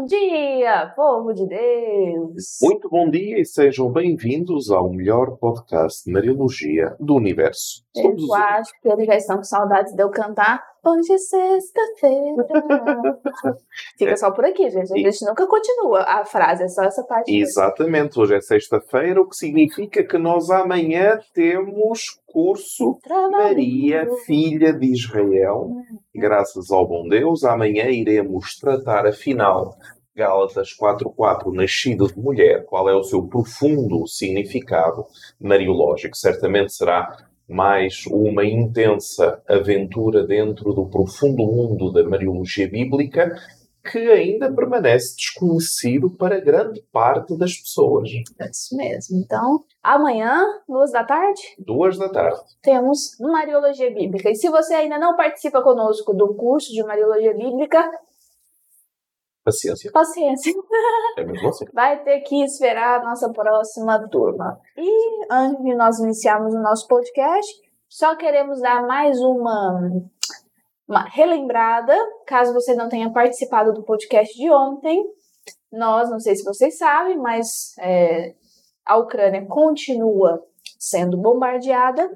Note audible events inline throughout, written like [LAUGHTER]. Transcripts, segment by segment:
Bom dia, povo de Deus! Muito bom dia e sejam bem-vindos ao melhor podcast de Mariologia do universo. Eu acho que eles já estão com saudades de eu cantar Hoje é sexta-feira. [LAUGHS] Fica é. só por aqui, gente. A gente nunca continua a frase, é só essa parte. Exatamente, hoje é sexta-feira, o que significa que nós amanhã temos curso Trabalho. Maria, filha de Israel. Hum. Graças ao bom Deus, amanhã iremos tratar a final Gálatas 4.4, nascido de mulher, qual é o seu profundo significado mariológico. Certamente será mais uma intensa aventura dentro do profundo mundo da Mariologia Bíblica que ainda permanece desconhecido para grande parte das pessoas. É isso mesmo. Então, amanhã, duas da tarde? Duas da tarde. Temos Mariologia Bíblica. E se você ainda não participa conosco do curso de Mariologia Bíblica, Paciência. Paciência. [LAUGHS] É. Vai ter que esperar a nossa próxima turma. E antes de nós iniciarmos o nosso podcast, só queremos dar mais uma, uma relembrada, caso você não tenha participado do podcast de ontem. Nós, não sei se vocês sabem, mas é, a Ucrânia continua sendo bombardeada.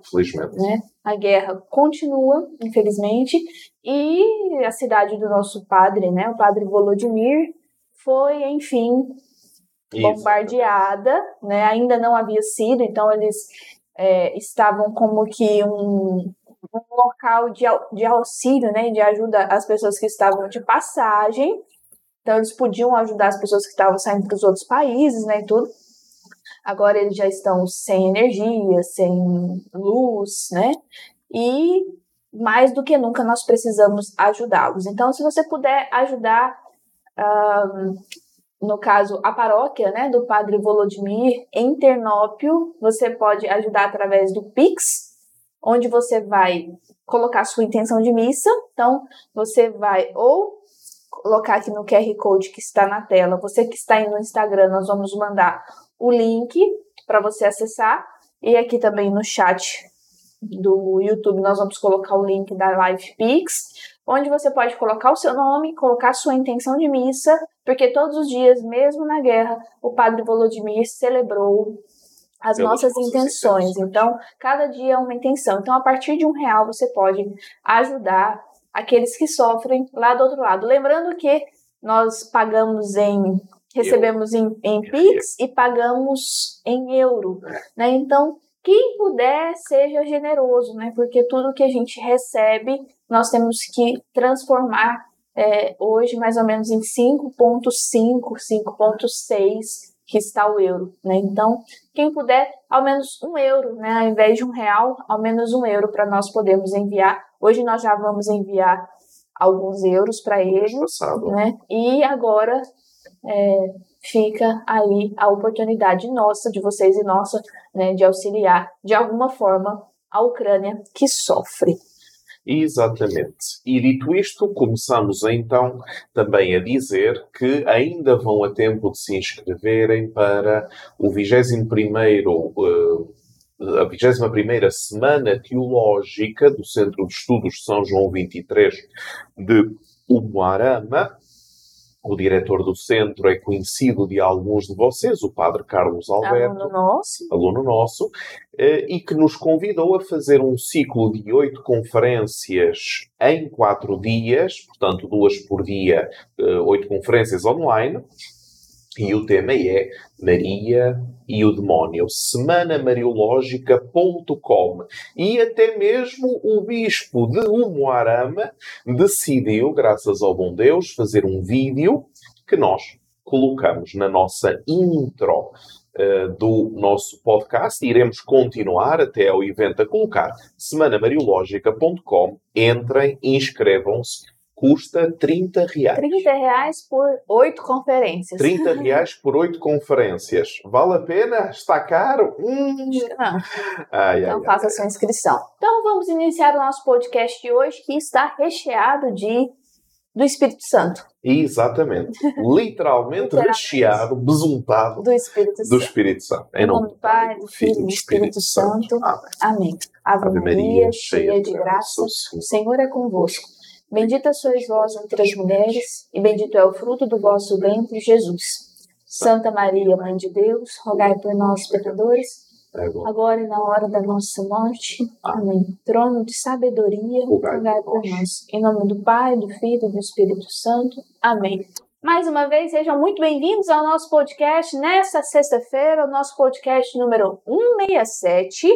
Né? A guerra continua, infelizmente, e a cidade do nosso padre, né, o padre Volodymyr, foi, enfim, bombardeada, né? Ainda não havia sido, então eles é, estavam como que um, um local de, de auxílio, né, de ajuda às pessoas que estavam de passagem. Então eles podiam ajudar as pessoas que estavam saindo para os outros países, né, e tudo. Agora eles já estão sem energia, sem luz, né? E mais do que nunca nós precisamos ajudá-los. Então, se você puder ajudar, um, no caso, a paróquia né, do Padre Volodymyr em Ternópio, você pode ajudar através do Pix, onde você vai colocar sua intenção de missa. Então, você vai ou colocar aqui no QR Code que está na tela. Você que está aí no Instagram, nós vamos mandar o link para você acessar. E aqui também no chat do YouTube nós vamos colocar o link da Live Pix, onde você pode colocar o seu nome, colocar sua intenção de missa, porque todos os dias, mesmo na guerra, o Padre Volodymyr celebrou as nossas intenções. Então, cada dia é uma intenção. Então, a partir de um real, você pode ajudar aqueles que sofrem lá do outro lado. Lembrando que nós pagamos em recebemos em, em Pix e pagamos em euro, é. né? Então, quem puder, seja generoso, né? Porque tudo que a gente recebe, nós temos que transformar é, hoje mais ou menos em 5,5, 5,6 que está o euro, né? Então, quem puder, ao menos um euro, né? Ao invés de um real, ao menos um euro para nós podermos enviar. Hoje nós já vamos enviar alguns euros para eles, né? E agora é, fica aí a oportunidade nossa, de vocês e nossa, né, de auxiliar de alguma forma a Ucrânia que sofre. Exatamente. E dito isto, começamos então também a dizer que ainda vão a tempo de se inscreverem para o 21 uh, a 21 Semana Teológica do Centro de Estudos São João 23 de Umuarama, o diretor do centro é conhecido de alguns de vocês, o padre Carlos Alberto, aluno nosso, aluno nosso eh, e que nos convidou a fazer um ciclo de oito conferências em quatro dias, portanto duas por dia, eh, oito conferências online, e o tema é Maria e o Demónio. Semanamariológica.com. E até mesmo o bispo de Umuarama decidiu, graças ao bom Deus, fazer um vídeo que nós colocamos na nossa intro uh, do nosso podcast. Iremos continuar até ao evento a colocar semanamariológica.com. Entrem, inscrevam-se custa 30 reais. 30 reais por oito conferências. 30 [LAUGHS] reais por oito conferências. Vale a pena? Está caro? Hum. Não. Ai, então ai, faça ai, sua inscrição. Então vamos iniciar o nosso podcast de hoje que está recheado de do Espírito Santo. Exatamente. Literalmente, recheado, besuntado do Espírito Santo. Do Espírito Santo. Em nome do Pai, do Filho e do Espírito, Espírito Santo. Santo. Amém. Ave, Ave Maria, cheia de graça, o Senhor é convosco. Bendita sois vós entre as mulheres, e bendito é o fruto do vosso ventre, Jesus. Santa Maria, Mãe de Deus, rogai por nós, pecadores, agora e na hora da nossa morte. Amém. Trono de sabedoria, rogai por nós. Em nome do Pai, do Filho e do Espírito Santo. Amém. Mais uma vez, sejam muito bem-vindos ao nosso podcast nesta sexta-feira, o nosso podcast número 167.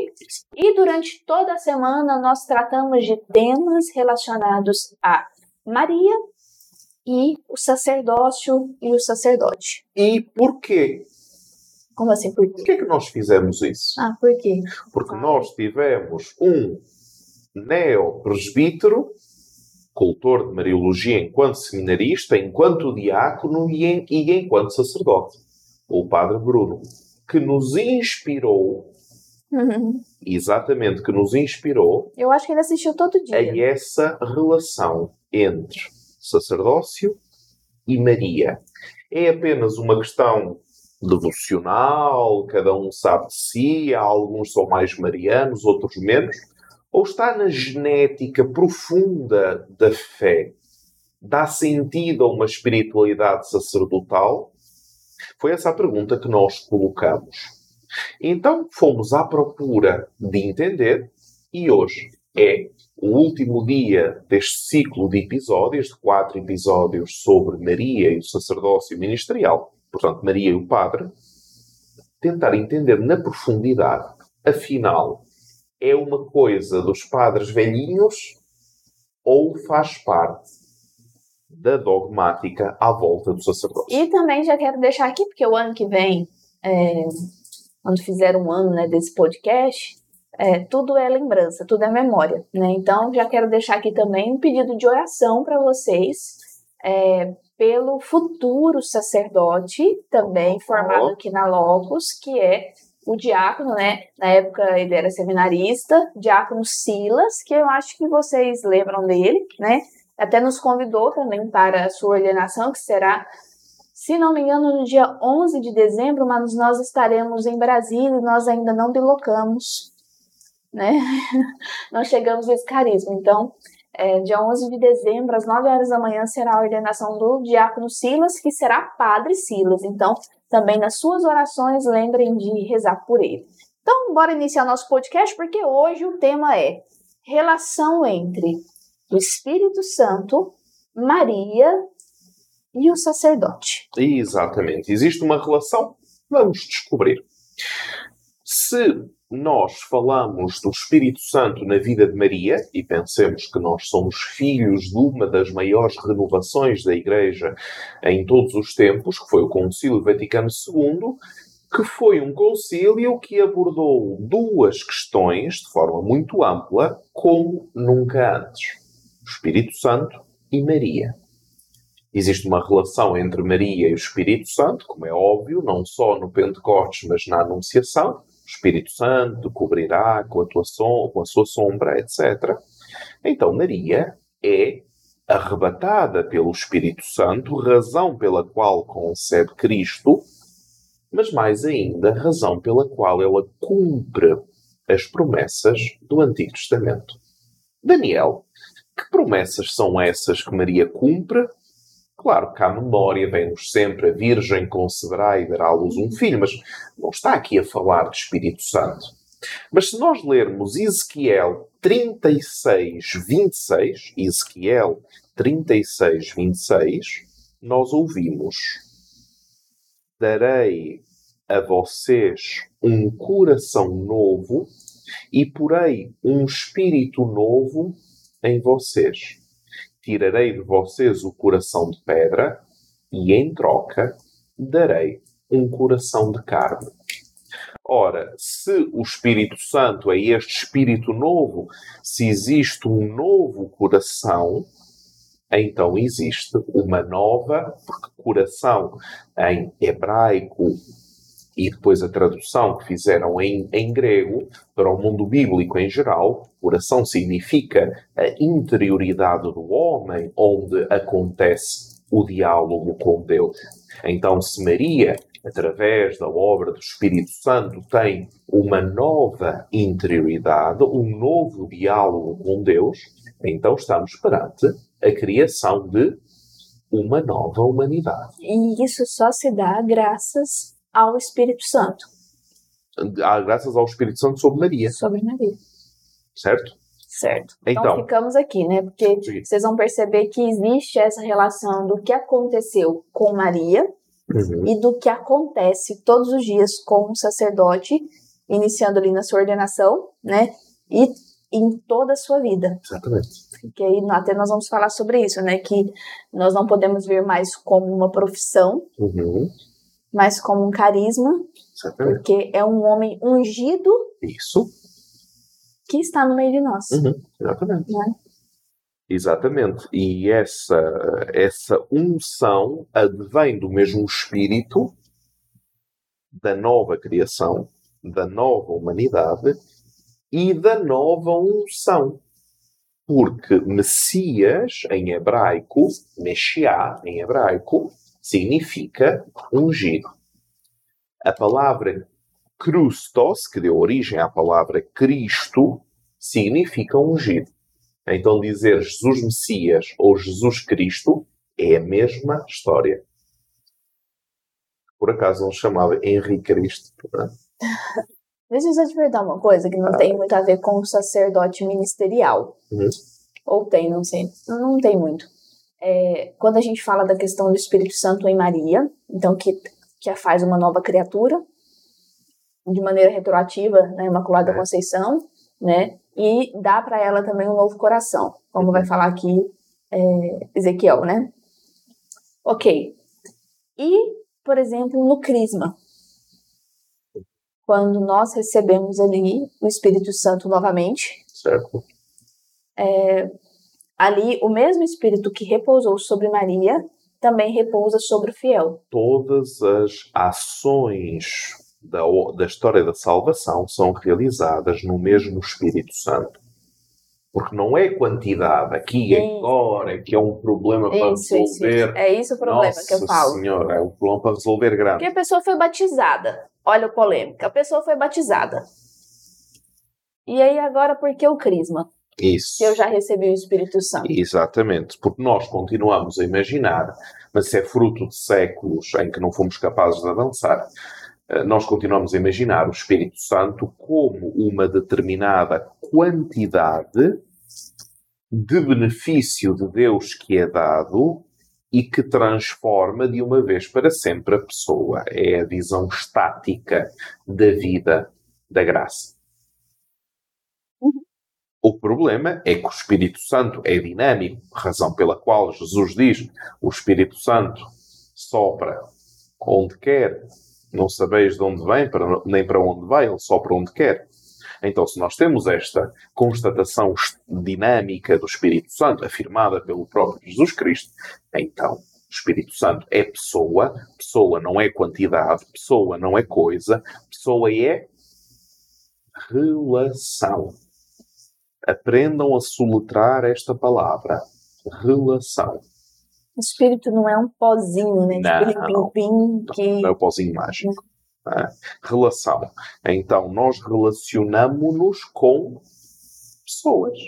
E durante toda a semana nós tratamos de temas relacionados a Maria e o sacerdócio e o sacerdote. E por quê? Como assim, por quê? Por que é que nós fizemos isso? Ah, por quê? Porque nós tivemos um neo-presbítero cultor de Mariologia enquanto seminarista, enquanto diácono e, em, e enquanto sacerdote, o Padre Bruno, que nos inspirou, Uhum. exatamente, que nos inspirou Eu acho que ele assistiu todo dia. a essa relação entre sacerdócio e Maria. É apenas uma questão devocional, cada um sabe de si, alguns são mais marianos, outros menos, ou está na genética profunda da fé? Dá sentido a uma espiritualidade sacerdotal? Foi essa a pergunta que nós colocamos. Então fomos à procura de entender e hoje é o último dia deste ciclo de episódios, de quatro episódios sobre Maria e o sacerdócio ministerial, portanto, Maria e o Padre, tentar entender na profundidade, afinal, é uma coisa dos padres velhinhos ou faz parte da dogmática à volta do sacerdócio? E também já quero deixar aqui, porque o ano que vem, é, quando fizer um ano né, desse podcast, é, tudo é lembrança, tudo é memória. Né? Então, já quero deixar aqui também um pedido de oração para vocês. é, pelo futuro sacerdote, também formado aqui na Logos, que é o diácono, né? Na época ele era seminarista, diácono Silas, que eu acho que vocês lembram dele, né? Até nos convidou também para a sua ordenação, que será, se não me engano, no dia 11 de dezembro, mas nós estaremos em Brasília e nós ainda não deslocamos, né? [LAUGHS] não chegamos a esse carisma. Então, é, dia 11 de dezembro, às 9 horas da manhã, será a ordenação do diácono Silas, que será padre Silas. Então, também nas suas orações, lembrem de rezar por ele. Então, bora iniciar nosso podcast, porque hoje o tema é relação entre o Espírito Santo, Maria e o sacerdote. Exatamente. Existe uma relação? Vamos descobrir. Se nós falamos do Espírito Santo na vida de Maria, e pensemos que nós somos filhos de uma das maiores renovações da Igreja em todos os tempos, que foi o Concílio Vaticano II, que foi um concílio que abordou duas questões de forma muito ampla, como nunca antes: o Espírito Santo e Maria. Existe uma relação entre Maria e o Espírito Santo, como é óbvio, não só no Pentecostes, mas na Anunciação. Espírito Santo cobrirá com a, tua som com a sua sombra, etc. Então, Maria é arrebatada pelo Espírito Santo, razão pela qual concebe Cristo, mas mais ainda, razão pela qual ela cumpre as promessas do Antigo Testamento. Daniel, que promessas são essas que Maria cumpre? Claro que à memória vem-nos sempre a Virgem conceberá e dará à luz um filho, mas não está aqui a falar de Espírito Santo. Mas se nós lermos Ezequiel 36, 26, Ezequiel 36, 26, nós ouvimos: Darei a vocês um coração novo e porei um espírito novo em vocês tirarei de vocês o coração de pedra e, em troca, darei um coração de carne. Ora, se o Espírito Santo é este Espírito novo, se existe um novo coração, então existe uma nova, porque coração em hebraico e depois a tradução que fizeram em, em grego para o mundo bíblico em geral, coração significa a interioridade do homem, onde acontece o diálogo com Deus. Então, se Maria, através da obra do Espírito Santo, tem uma nova interioridade, um novo diálogo com Deus, então estamos perante a criação de uma nova humanidade. E isso só se dá graças ao Espírito Santo. Graças ao Espírito Santo sobre Maria. Sobre Maria. Certo? Certo. Então, então ficamos aqui, né? Porque sim. vocês vão perceber que existe essa relação do que aconteceu com Maria uhum. e do que acontece todos os dias com o sacerdote, iniciando ali na sua ordenação, né? E em toda a sua vida. Exatamente. Que aí até nós vamos falar sobre isso, né? Que nós não podemos ver mais como uma profissão, uhum. Mas como um carisma. Exatamente. Porque é um homem ungido. Isso. Que está no meio de nós. Uhum. Exatamente. Né? Exatamente. E essa, essa unção advém do mesmo espírito da nova criação, da nova humanidade e da nova unção. Porque Messias, em hebraico, Meshiá, em hebraico, significa ungido. A palavra Christos, que deu origem à palavra Cristo, significa ungido. Então dizer Jesus Messias ou Jesus Cristo é a mesma história. Por acaso não chamava Henrique Cristo? Não é? [LAUGHS] Deixa eu só te perguntar uma coisa que não ah. tem muito a ver com o sacerdote ministerial. Uhum. Ou tem, não sei. Não tem muito. É, quando a gente fala da questão do Espírito Santo em Maria, então que, que a faz uma nova criatura, de maneira retroativa, na né, Imaculada é. Conceição, né? E dá para ela também um novo coração, como uhum. vai falar aqui é, Ezequiel, né? Ok. E, por exemplo, no Crisma, quando nós recebemos ali o Espírito Santo novamente. Certo. É, ali, o mesmo Espírito que repousou sobre Maria também repousa sobre o fiel. Todas as ações da, da história da salvação são realizadas no mesmo Espírito Santo. Porque não é quantidade aqui e agora que é um problema para isso, resolver. Isso, É isso o problema Nossa que eu falo. Senhora, é um problema para resolver grande. Porque a pessoa foi batizada. Olha a polêmica. A pessoa foi batizada. E aí agora por que o crisma? Isso. Eu já recebi o Espírito Santo. Exatamente, porque nós continuamos a imaginar, mas é fruto de séculos em que não fomos capazes de avançar, eh, nós continuamos a imaginar o Espírito Santo como uma determinada quantidade de benefício de Deus que é dado e que transforma de uma vez para sempre a pessoa. É a visão estática da vida da graça. O problema é que o Espírito Santo é dinâmico, razão pela qual Jesus diz: o Espírito Santo sopra onde quer, não sabeis de onde vem, nem para onde vai, ele só para onde quer. Então, se nós temos esta constatação dinâmica do Espírito Santo, afirmada pelo próprio Jesus Cristo, então o Espírito Santo é pessoa, pessoa não é quantidade, pessoa não é coisa, pessoa é relação. Aprendam a soletrar esta palavra. Relação. O espírito não é um pozinho, né? Não, pim, que... não é o pozinho mágico. É? Relação. Então, nós relacionamos-nos com pessoas.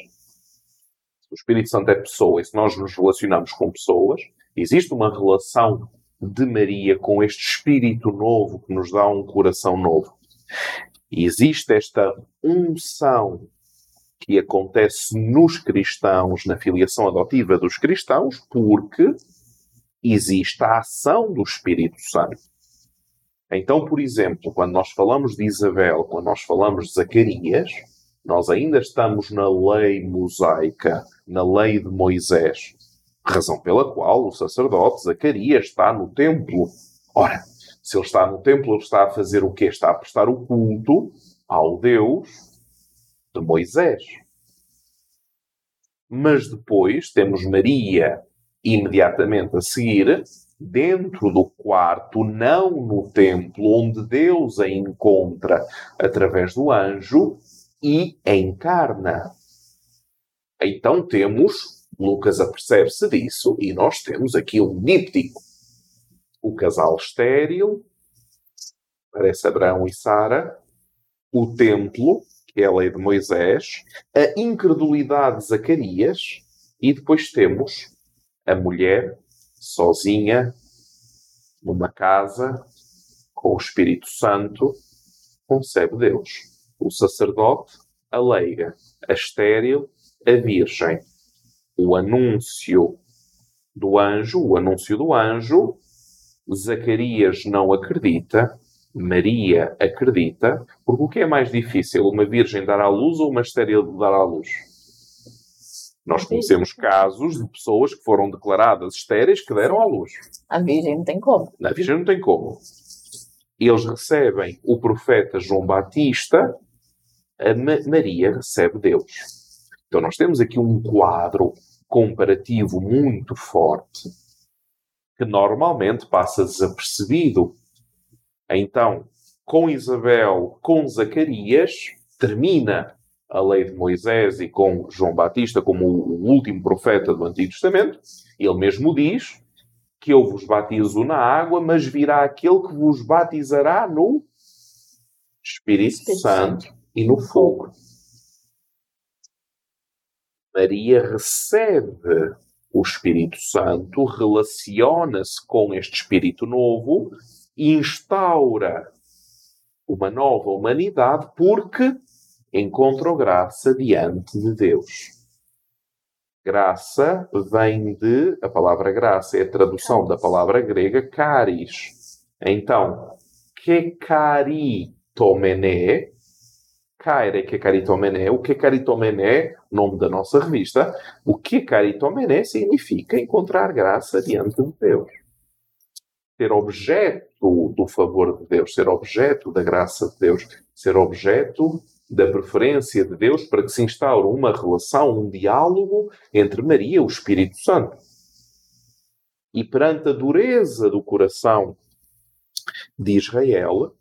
O Espírito Santo é pessoa, e se nós nos relacionamos com pessoas, existe uma relação de Maria com este Espírito novo que nos dá um coração novo. Existe esta unção que acontece nos cristãos, na filiação adotiva dos cristãos, porque existe a ação do Espírito Santo. Então, por exemplo, quando nós falamos de Isabel, quando nós falamos de Zacarias, nós ainda estamos na lei mosaica, na lei de Moisés, razão pela qual o sacerdote Zacarias está no templo. Ora, se ele está no templo, ele está a fazer o quê? Está a prestar o culto ao Deus de Moisés. Mas depois temos Maria imediatamente a seguir, dentro do quarto, não no templo, onde Deus a encontra através do anjo e encarna. Então temos, Lucas apercebe-se disso, e nós temos aqui um díptico. O casal estéril, parece Abraão e Sara, o templo, que é a lei de Moisés, a incredulidade de Zacarias E depois temos a mulher sozinha, numa casa, com o Espírito Santo, concebe Deus. O sacerdote, a leiga, a estéril, a virgem. O anúncio do anjo, o anúncio do anjo, Zacarias não acredita, Maria acredita, porque o que é mais difícil, uma virgem dar à luz ou uma estéril dar à luz? Nós conhecemos casos de pessoas que foram declaradas estéreis que deram à luz. A virgem não tem como. A virgem não tem como. Eles recebem o profeta João Batista, a Maria recebe Deus. Então nós temos aqui um quadro comparativo muito forte que normalmente passa desapercebido. Então, com Isabel, com Zacarias, termina a lei de Moisés e com João Batista como o último profeta do Antigo Testamento. Ele mesmo diz que eu vos batizo na água, mas virá aquele que vos batizará no Espírito, Santo, e no fogo. Maria recebe o Espírito Santo, relaciona-se com este Espírito novo instaura uma nova humanidade porque encontrou graça diante de Deus. Graça vem de. A palavra graça é a tradução da palavra grega caris. Então, Caire que caritomené. O que caritomené, nome da nossa revista, o que caritomené significa encontrar graça diante de Deus. Ser objeto do favor de Deus, ser objeto da graça de Deus, ser objeto da preferência de Deus para que se instaure uma relação, um diálogo entre Maria e o Espírito Santo. E perante a dureza do coração de Israel,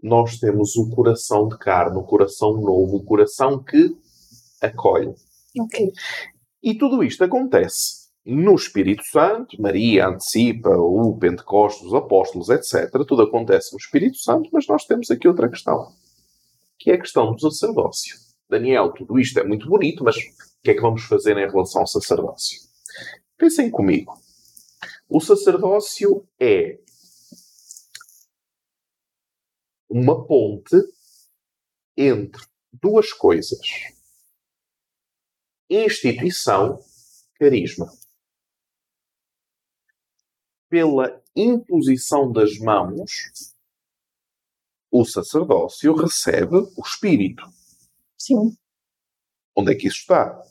nós temos o coração de carne, o coração novo, o coração que acolhe. Okay. E tudo isto acontece no Espírito Santo, Maria antecipa o Pentecostes, os apóstolos, etc. Tudo acontece no Espírito Santo, mas nós temos aqui outra questão, que é a questão do sacerdócio. Daniel, tudo isto é muito bonito, mas o que é que vamos fazer em relação ao sacerdócio? Pensem comigo. O sacerdócio é uma ponte entre duas coisas: instituição, carisma. Pela imposição das mãos, o sacerdócio recebe o Espírito. Sim. Onde é que isso está?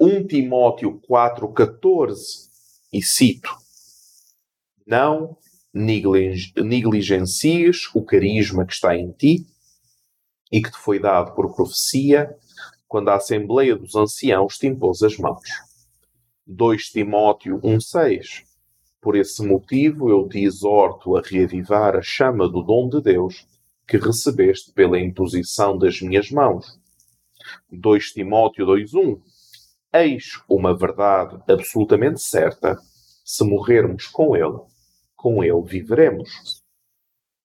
1 Timóteo 4,14, e cito: Não negligencias o carisma que está em ti e que te foi dado por profecia quando a Assembleia dos Anciãos te impôs as mãos. 2 Timóteo 1,6 Por esse motivo eu te exorto a reavivar a chama do dom de Deus que recebeste pela imposição das minhas mãos. 2 Timóteo 2,1 Eis uma verdade absolutamente certa: se morrermos com ele, com ele viveremos.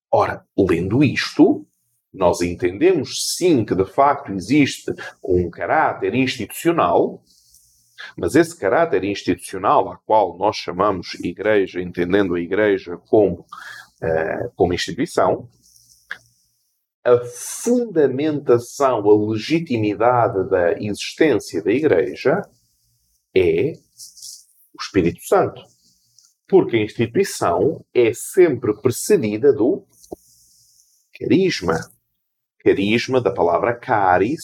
Ora, lendo isto, nós entendemos sim que de facto existe um caráter institucional, mas esse caráter institucional, a qual nós chamamos igreja, entendendo a igreja como, uh, como instituição, a fundamentação, a legitimidade da existência da igreja é o Espírito Santo. Porque a instituição é sempre precedida do carisma. Carisma da palavra caris,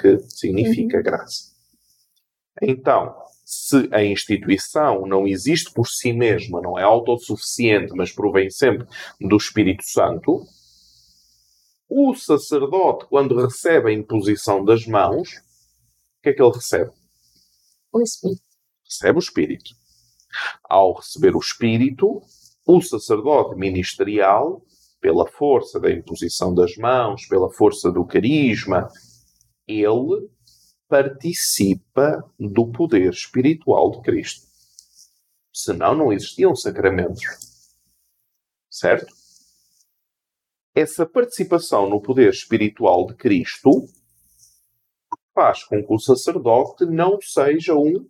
que significa uhum. graça. Então, se a instituição não existe por si mesma, não é autossuficiente, mas provém sempre do Espírito Santo, o sacerdote, quando recebe a imposição das mãos, o que é que ele recebe? O Espírito. Recebe o Espírito. Ao receber o Espírito, o sacerdote ministerial, pela força da imposição das mãos, pela força do carisma, ele participa do poder espiritual de Cristo. Senão, não existiam sacramentos. Certo? Essa participação no poder espiritual de Cristo faz com que o sacerdote não seja um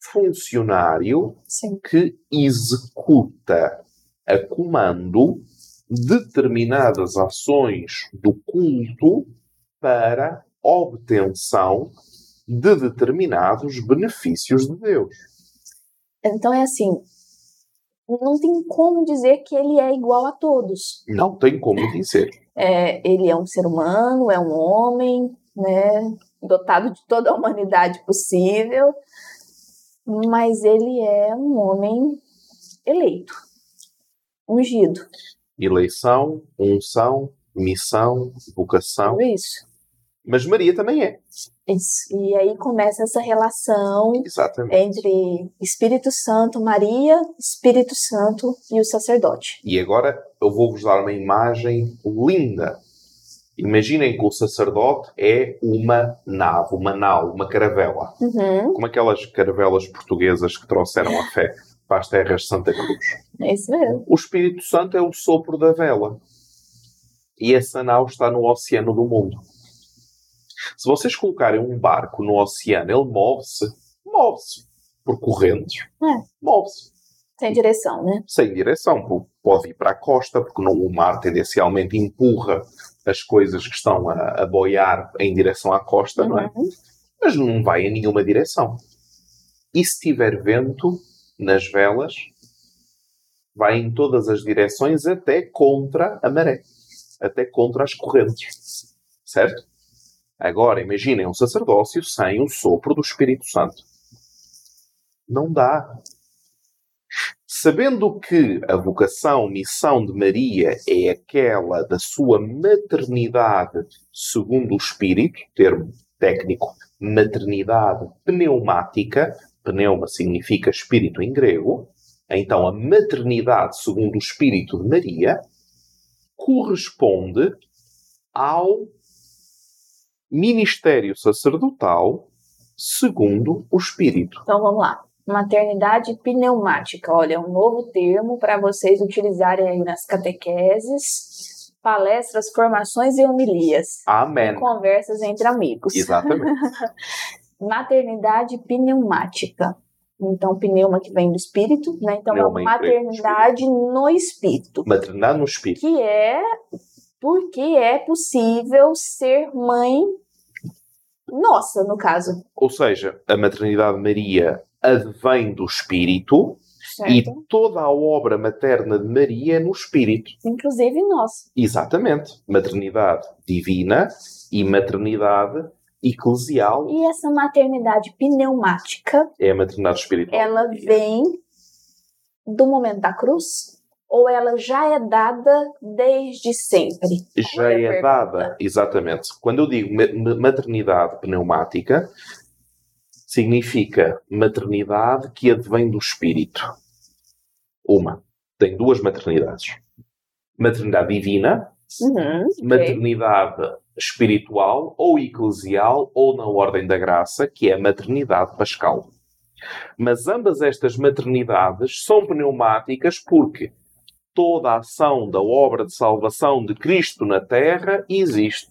funcionário Sim. que executa a comando determinadas ações do culto para obtenção de determinados benefícios de Deus. Então é assim, não tem como dizer que ele é igual a todos. Não tem como dizer. É, ele é um ser humano, é um homem, né, dotado de toda a humanidade possível, mas ele é um homem eleito, ungido. Eleição, unção, missão, vocação. Tudo isso. Mas Maria também é. Isso. E aí começa essa relação Exatamente. entre Espírito Santo, Maria, Espírito Santo e o sacerdote. E agora eu vou-vos dar uma imagem linda. Imaginem que o sacerdote é uma nave, uma nau, uma caravela. Uhum, Como aquelas caravelas portuguesas que trouxeram a fé para as terras de Santa Cruz. é isso mesmo. O Espírito Santo é o sopro da vela. E essa nau está no oceano do mundo. Se vocês colocarem um barco no oceano, ele move-se. Move-se. Por correntes. É. Move-se. Sem direção, né? Sem direção. Pode ir para a costa, porque o mar tendencialmente empurra as coisas que estão a, a boiar em direção à costa, não é? Uhum. Mas não vai em nenhuma direção. E se tiver vento nas velas, vai em todas as direções até contra a maré. Até contra as correntes. Certo? Agora, imaginem um sacerdócio sem o sopro do Espírito Santo. Não dá. Sabendo que a vocação, missão de Maria é aquela da sua maternidade segundo o Espírito, termo técnico, maternidade pneumática, pneuma significa espírito em grego, então a maternidade segundo o Espírito de Maria corresponde ao ministério sacerdotal segundo o Espírito. Então vamos lá. Maternidade pneumática. Olha, é um novo termo para vocês utilizarem aí nas catequeses, palestras, formações e homilias. Amém. Conversas entre amigos. Exatamente. [LAUGHS] Maternidade pneumática. Então, pneuma que vem do espírito, né? Então, Pneuma é uma maternidade no espírito. Maternidade no Espírito. Que é porque é possível ser mãe nossa, no caso. Ou seja, a maternidade de Maria advém do Espírito e Certo? toda a obra materna de Maria é no Espírito. Inclusive nós. Exatamente. Maternidade divina e maternidade eclesial E essa maternidade pneumática, é a maternidade espiritual. ela vem do momento da cruz? Ou ela já é dada desde sempre? Já é pergunta. dada, exatamente. Quando eu digo ma- ma- maternidade pneumática, significa maternidade que advém do espírito. Uma. Tem duas maternidades. Maternidade divina, Uhum, ok. maternidade espiritual ou eclesial ou na ordem da graça, que é a maternidade pascal. Mas ambas estas maternidades são pneumáticas porque toda a ação da obra de salvação de Cristo na Terra existe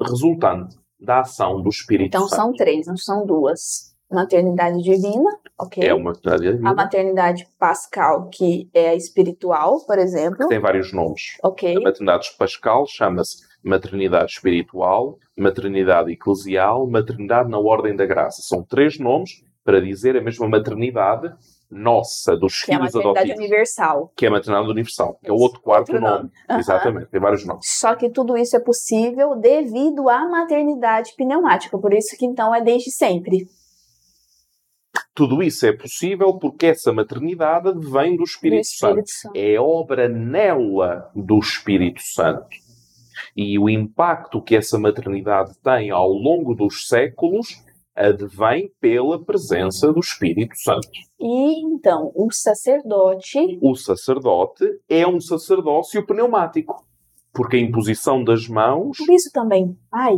resultante da ação do Espírito Então Santo. são três, não são duas. Maternidade divina, ok? É uma maternidade A divina, maternidade pascal, que é a espiritual, por exemplo, que tem vários nomes. ok? A maternidade pascal chama-se maternidade espiritual, maternidade eclesial, maternidade na ordem da graça. São três nomes para dizer a mesma maternidade nossa, dos Que é a filhos maternidade adotivos. universal. Que é a maternidade universal, que é o outro quarto Outro nome. Aham. Exatamente, tem vários nomes. Só que tudo isso é possível devido à maternidade pneumática, por isso que então é desde sempre. Tudo isso é possível porque essa maternidade vem do Espírito, do Espírito Santo. Santo. É obra nela do Espírito Santo. E o impacto que essa maternidade tem ao longo dos séculos advém pela presença do Espírito Santo. E então, o sacerdote, O sacerdote é um sacerdócio pneumático. Porque a imposição das mãos, por isso também, pai,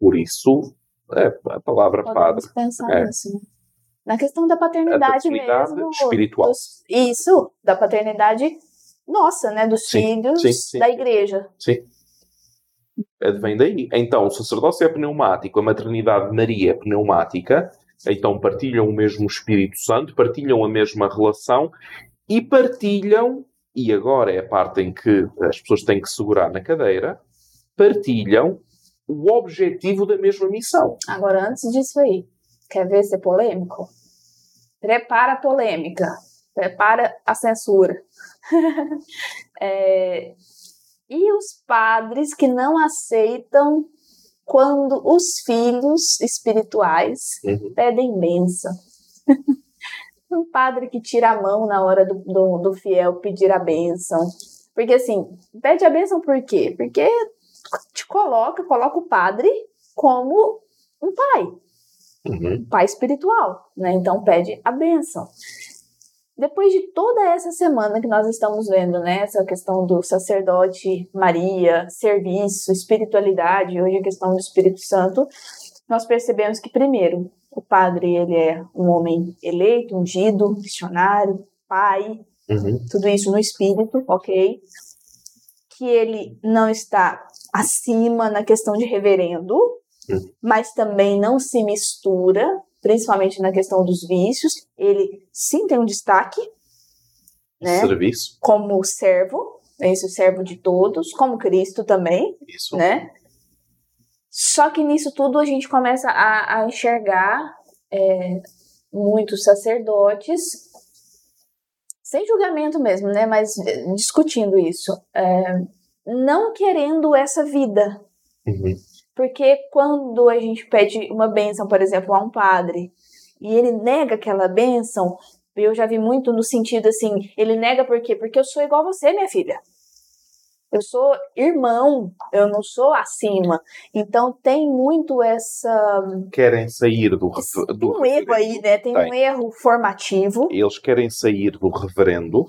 por isso, é a palavra padre. podemos pensar É. nisso. né? Na questão da paternidade paternidade mesmo. espiritual. dos- isso, da paternidade nossa, né? Dos Sim, filhos sim, sim, da igreja. Sim. Advém daí. Então, o sacerdócio é pneumático, a maternidade de Maria é pneumática, então partilham o mesmo Espírito Santo, partilham a mesma relação e partilham, e agora é a parte em que as pessoas têm que segurar na cadeira, partilham o objetivo da mesma missão. Agora, antes disso aí, quer ver ser polêmico? Prepara a polêmica, prepara a censura. [LAUGHS] é, e os padres que não aceitam quando os filhos espirituais uhum. pedem bênção. [LAUGHS] um padre que tira a mão na hora do, do, do, fiel pedir a bênção. Porque assim, pede a bênção por quê? Porque te coloca, coloca o padre como um pai. Uhum. Um pai espiritual, né? Então pede a bênção. Depois de toda essa semana que nós estamos vendo, né, essa questão do sacerdote, Maria, serviço, espiritualidade, hoje a questão do Espírito Santo, nós percebemos que primeiro, o padre ele é um homem eleito, ungido, missionário, pai, uhum. tudo isso no espírito, ok? Que ele não está acima na questão de reverendo, uhum. mas também não se mistura principalmente na questão dos vícios, ele sim tem um destaque, né? Serviço. Como servo, esse é servo de todos, como Cristo também, Isso. né? Só que nisso tudo a gente começa a, a enxergar é, muitos sacerdotes, sem julgamento mesmo, né? Mas é, discutindo isso, é, não querendo essa vida. Uhum. Porque quando a gente pede uma bênção, por exemplo, a um padre, e ele nega aquela bênção, eu já vi muito no sentido assim, ele nega por quê? Porque eu sou igual a você, minha filha. Eu sou irmão, eu não sou acima. Então tem muito essa. Querem sair do. do um erro aí, né? Tem, tem um erro formativo. Eles querem sair do reverendo.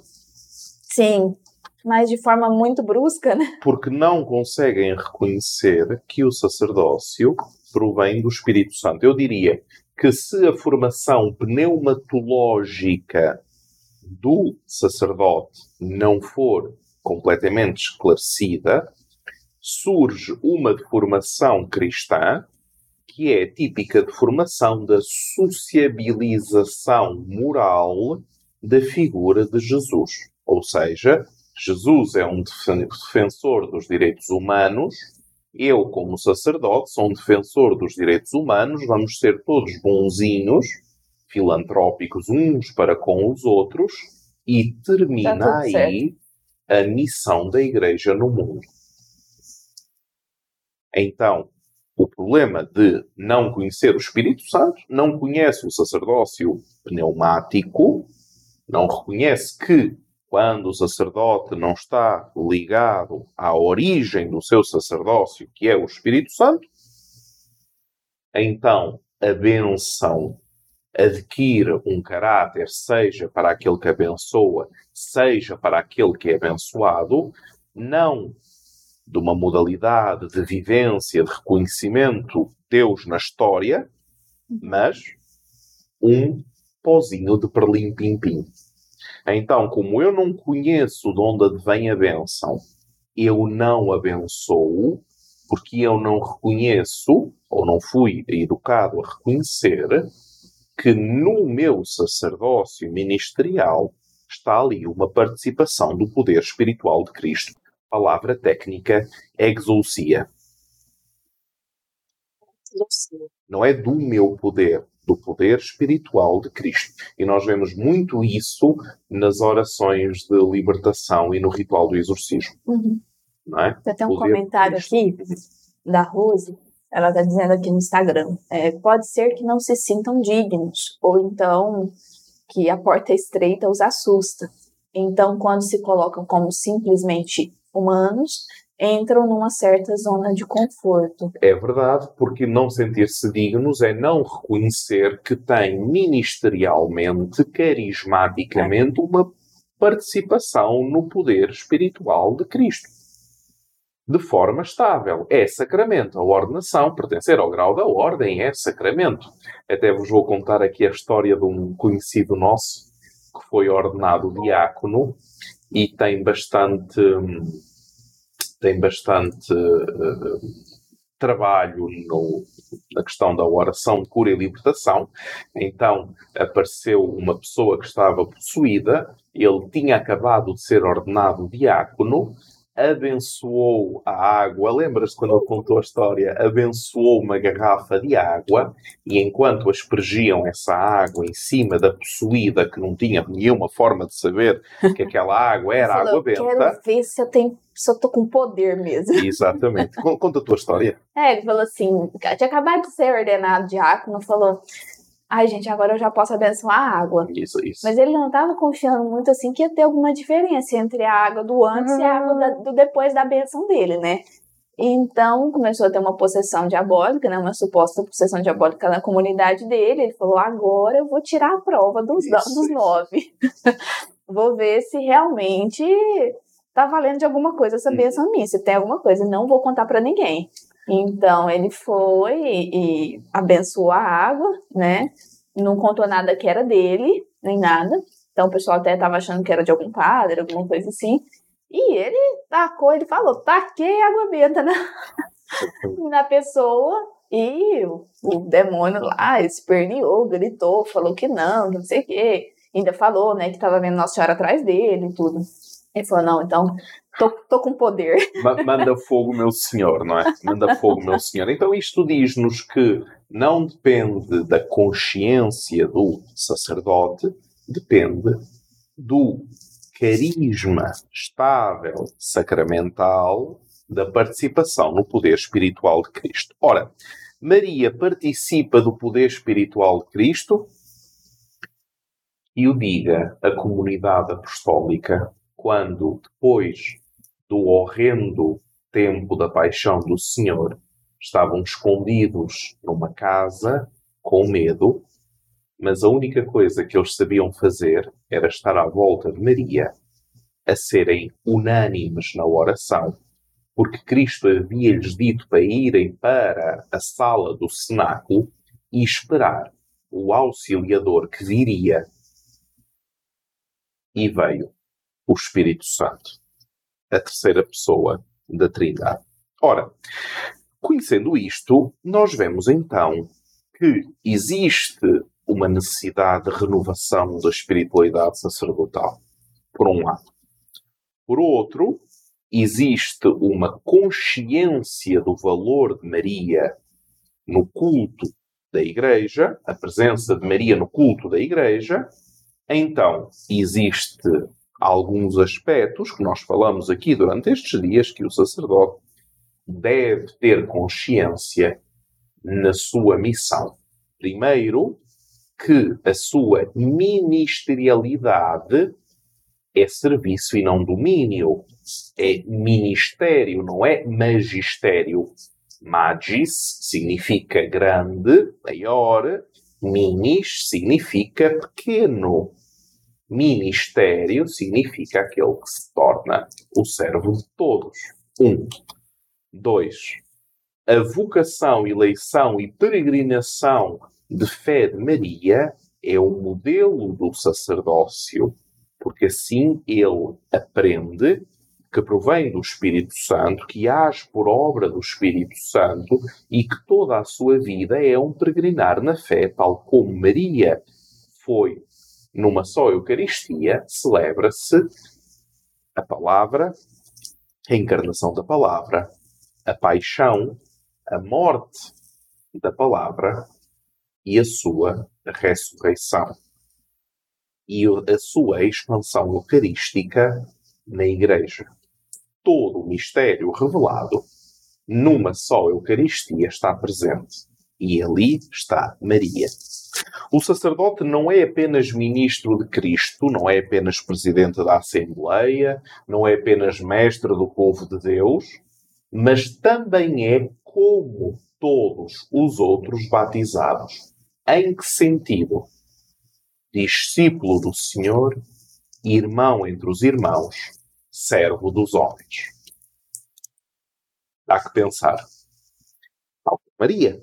Sim mas de forma muito brusca, né? Porque não conseguem reconhecer que o sacerdócio provém do Espírito Santo. Eu diria que se a formação pneumatológica do sacerdote não for completamente esclarecida, surge uma deformação cristã que é típica de formação da sociabilização moral da figura de Jesus. Ou seja, Jesus é um defensor dos direitos humanos, eu, como sacerdote, sou um defensor dos direitos humanos, vamos ser todos bonzinhos, filantrópicos uns para com os outros, e termina tá aí a missão da Igreja no mundo. Então, o problema de não conhecer o Espírito Santo, não conhece o sacerdócio pneumático, não reconhece que quando o sacerdote não está ligado à origem do seu sacerdócio, que é o Espírito Santo, então a benção adquire um caráter, seja para aquele que abençoa, seja para aquele que é abençoado, não de uma modalidade de vivência, de reconhecimento de Deus na história, mas um pozinho de perlim-pim-pim. Então, como eu não conheço de onde advém a benção, eu não abençoo, porque eu não reconheço, ou não fui educado a reconhecer, que no meu sacerdócio ministerial está ali uma participação do poder espiritual de Cristo. Palavra técnica, exousia. Não é do meu poder, do poder espiritual de Cristo. E nós vemos muito isso nas orações de libertação e no ritual do exorcismo. Uhum. Não é? Tem até um comentário aqui da Rose, ela está dizendo aqui no Instagram: é, pode ser que não se sintam dignos, ou então que a porta estreita os assusta. Então, quando se colocam como simplesmente humanos, entram numa certa zona de conforto. É verdade, porque não sentir-se dignos é não reconhecer que tem ministerialmente, carismaticamente, uma participação no poder espiritual de Cristo. De forma estável. É sacramento. A ordenação, pertencer ao grau da ordem, é sacramento. Até vos vou contar aqui a história de um conhecido nosso que foi ordenado diácono e tem bastante hum, tem bastante uh, trabalho no, na questão da oração cura e libertação. Então apareceu uma pessoa que estava possuída, ele tinha acabado de ser ordenado diácono, abençoou a água. Lembras-te quando ele contou a história? Abençoou uma garrafa de água e enquanto aspergiam essa água em cima da possuída, que não tinha nenhuma forma de saber que aquela água era falou, água benta. Quero ver se eu tenho se eu tô com poder mesmo. [LAUGHS] Exatamente. Conta a tua história. É, ele falou assim, tinha acabado de ser ordenado diácono, falou, ai gente, agora eu já posso abençoar a água. Isso, isso. Mas ele não estava confiando muito assim que ia ter alguma diferença entre a água do antes e a água da, do depois da benção dele, né? Então começou a ter uma possessão diabólica, né? Uma suposta possessão diabólica na comunidade dele. Ele falou: agora eu vou tirar a prova dos, isso, dos nove. [LAUGHS] vou ver se realmente tá valendo de alguma coisa essa benção minha, se tem alguma coisa. Não vou contar para ninguém. Então ele foi e, e abençoou a água, né? Não contou nada que era dele, nem nada. Então o pessoal até estava achando que era de algum padre, alguma coisa assim. E ele tacou, ele falou, taquei água benta na, [LAUGHS] na pessoa. E o, o demônio lá esperneou, gritou, falou que não, não sei o quê. Ainda falou, né, que estava vendo Nossa Senhora atrás dele e tudo. Ele falou, não, então Tô, tô com poder. [LAUGHS] Manda fogo, meu senhor, não é? Manda fogo, meu senhor. Então isto diz-nos que não depende da consciência do sacerdote, depende do carisma estável sacramental da participação no poder espiritual de Cristo. Ora, Maria participa do poder espiritual de Cristo e o diga a comunidade apostólica quando, depois do horrendo tempo da paixão do Senhor, estavam escondidos numa casa com medo, mas a única coisa que eles sabiam fazer era estar à volta de Maria, a serem unânimes na oração, porque Cristo havia-lhes dito para irem para a sala do cenáculo e esperar o auxiliador que viria. E veio o Espírito Santo a terceira pessoa da Trindade. Ora, conhecendo isto, nós vemos então que existe uma necessidade de renovação da espiritualidade sacerdotal, por um lado. Por outro, existe uma consciência do valor de Maria no culto da Igreja, a presença de Maria no culto da Igreja. Então, existe alguns aspectos que nós falamos aqui durante estes dias que o sacerdote deve ter consciência na sua missão. Primeiro, que a sua ministerialidade é serviço e não domínio. É ministério, não é magistério. Magis significa grande, maior. Minis significa pequeno. Ministério significa aquele que se torna o servo de todos. Um. Dois. A vocação, eleição e peregrinação de fé de Maria é o modelo do sacerdócio, porque assim ele aprende que provém do Espírito Santo, que age por obra do Espírito Santo e que toda a sua vida é um peregrinar na fé, tal como Maria foi numa só Eucaristia, celebra-se a palavra, a encarnação da palavra, a paixão, a morte da palavra e a sua ressurreição. E a sua expansão eucarística na Igreja. Todo o mistério revelado numa só Eucaristia está presente. E ali está Maria. O sacerdote não é apenas ministro de Cristo, não é apenas presidente da Assembleia, não é apenas mestre do povo de Deus, mas também é como todos os outros batizados. Em que sentido? Discípulo do Senhor, irmão entre os irmãos, servo dos homens. Há que pensar. Maria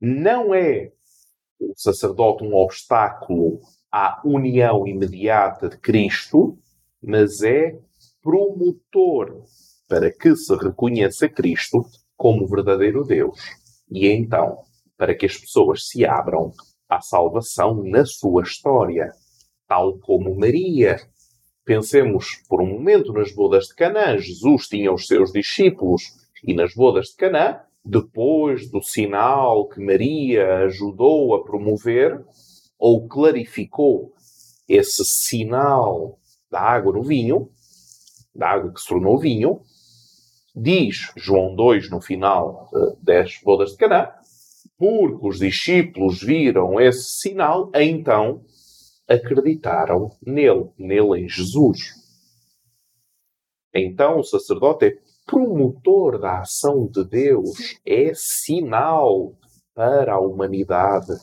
não é o sacerdote um obstáculo à união imediata de Cristo, mas é promotor para que se reconheça Cristo como verdadeiro Deus. E então, para que as pessoas se abram à salvação na sua história, tal como Maria. Pensemos por um momento nas bodas de Canaã. Jesus tinha os seus discípulos e nas bodas de Canaã, depois do sinal que Maria ajudou a promover ou clarificou esse sinal da água no vinho, da água que se tornou vinho, diz João 2 no final uh, das bodas de Canaã, porque os discípulos viram esse sinal, então acreditaram nele, nele em Jesus. Então o sacerdote é promotor da ação de Deus, é sinal para a humanidade,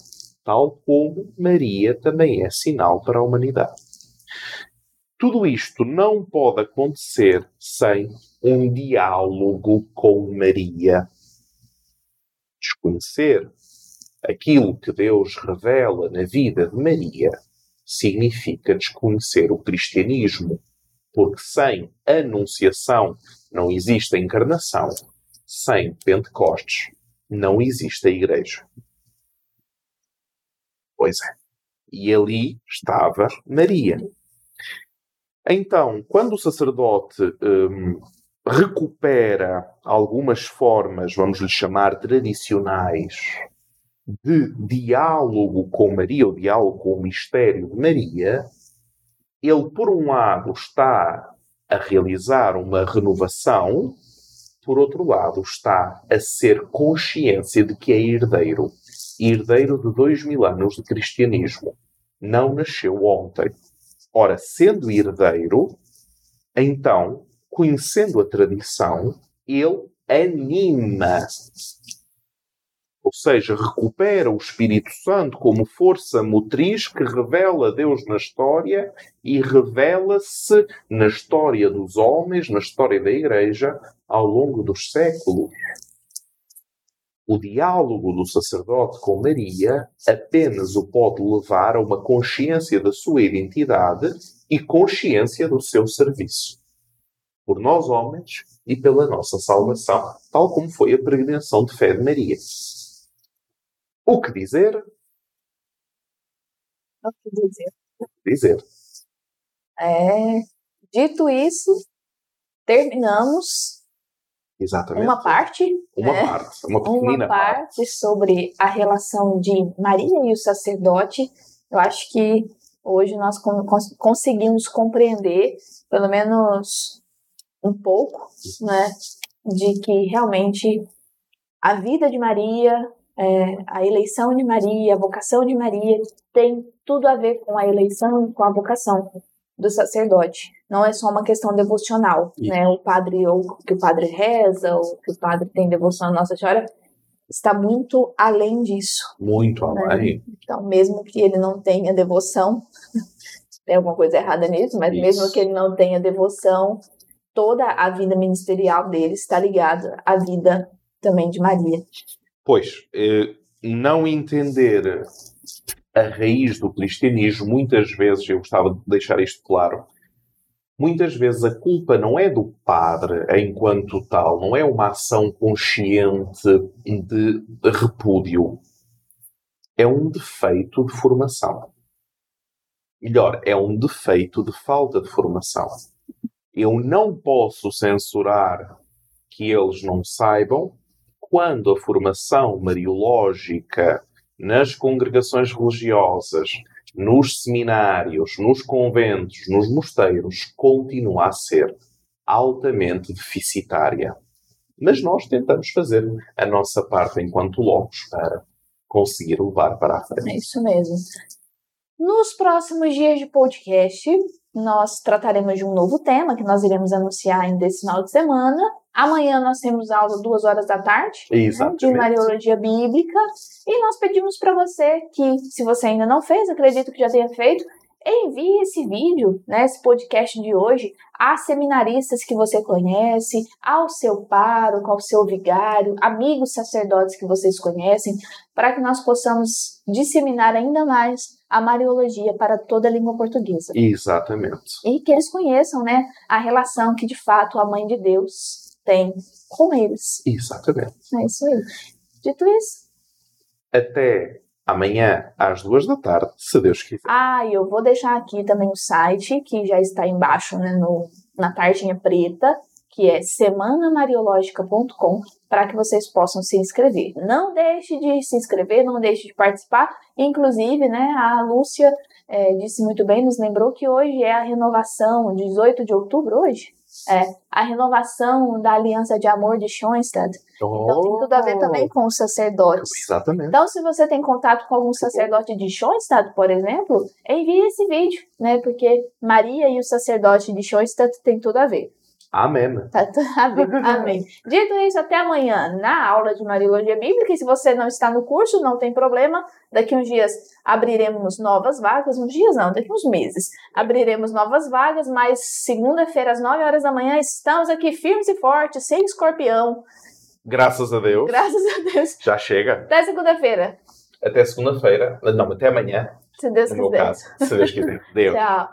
tal como Maria também é sinal para a humanidade. Tudo isto não pode acontecer sem um diálogo com Maria. Desconhecer aquilo que Deus revela na vida de Maria significa desconhecer o cristianismo, porque sem anunciação não existe a encarnação, sem Pentecostes não existe a igreja. Pois é. E ali estava Maria. Então, quando o sacerdote hum, recupera algumas formas, vamos lhe chamar tradicionais, de diálogo com Maria, o diálogo com o mistério de Maria, ele, por um lado, está a realizar uma renovação, por outro lado, está a ser consciência de que é herdeiro. Herdeiro de dois mil anos de cristianismo. Não nasceu ontem. Ora, sendo herdeiro, então, conhecendo a tradição, ele anima ou seja, recupera o Espírito Santo como força motriz que revela Deus na história e revela-se na história dos homens, na história da Igreja, ao longo dos séculos. O diálogo do sacerdote com Maria apenas o pode levar a uma consciência da sua identidade e consciência do seu serviço. Por nós homens e pela nossa salvação, tal como foi a peregrinação de fé de Maria. O que dizer? O que dizer? O que dizer? É, dito isso, terminamos Exatamente. uma parte. Uma né? parte. Uma pequenina uma parte sobre a relação de Maria e o sacerdote. Eu acho que hoje nós cons conseguimos compreender, pelo menos um pouco, né, de que realmente a vida de Maria é, a eleição de Maria, a vocação de Maria tem tudo a ver com a eleição e com a vocação do sacerdote. Não é só uma questão devocional, Isso. né? O padre ou que o padre reza ou que o padre tem devoção à Nossa Senhora está muito além disso. Muito né? além. Então, mesmo que ele não tenha devoção, [LAUGHS] tem alguma coisa errada nisso, mas Isso. mesmo que ele não tenha devoção, toda a vida ministerial dele está ligada à vida também de Maria. Pois, eh, não entender a raiz do cristianismo, muitas vezes, eu gostava de deixar isto claro, muitas vezes a culpa não é do padre enquanto tal, não é uma ação consciente de repúdio. É um defeito de formação. Melhor, é um defeito de falta de formação. Eu não posso censurar que eles não saibam, quando a formação mariológica nas congregações religiosas, nos seminários, nos conventos, nos mosteiros, continua a ser altamente deficitária. Mas nós tentamos fazer a nossa parte enquanto lobos para conseguir levar para a frente. É isso mesmo. Nos próximos dias de podcast, nós trataremos de um novo tema que nós iremos anunciar ainda esse final de semana. Amanhã nós temos aula duas horas da tarde né, de Mariologia Bíblica. E nós pedimos para você que, se você ainda não fez, acredito que já tenha feito, envie esse vídeo, né, esse podcast de hoje, a seminaristas que você conhece, ao seu pároco, ao seu vigário, amigos sacerdotes que vocês conhecem, para que nós possamos disseminar ainda mais a Mariologia para toda a língua portuguesa. Exatamente. E que eles conheçam, né, a relação que de fato a Mãe de Deus tem com eles. Exatamente. É isso aí. Dito isso, Até amanhã às duas da tarde, se Deus quiser. Ah, e eu vou deixar aqui também o site, que já está embaixo, né, no, na tarjinha preta, que é semanamariológica.com, para que vocês possam se inscrever. Não deixe de se inscrever, não deixe de participar. Inclusive, né, a Lúcia eh, disse muito bem, nos lembrou que hoje é a renovação, 18 de outubro, hoje, é a renovação da Aliança de Amor de Schoenstatt. Então tem tudo a ver também com os sacerdotes. Exatamente. Então, se você tem contato com algum sacerdote de Schoenstatt, por exemplo, envie esse vídeo, né? Porque Maria e o sacerdote de Schoenstatt tem tudo a ver. Amém. Tá tudo a ver. Amém. Dito isso, até amanhã na aula de Mariologia Bíblica. E se você não está no curso, não tem problema. Daqui uns dias abriremos novas vagas. Uns dias não, daqui uns meses. Abriremos novas vagas, mas segunda-feira, às 9 horas da manhã, estamos aqui firmes e fortes, sem escorpião. Graças a Deus. Graças a Deus. Já chega. Até segunda-feira. Até segunda-feira. Não, até amanhã. Se Deus No meu quiser. caso. Se Deus quiser. [LAUGHS] Deus. Tchau.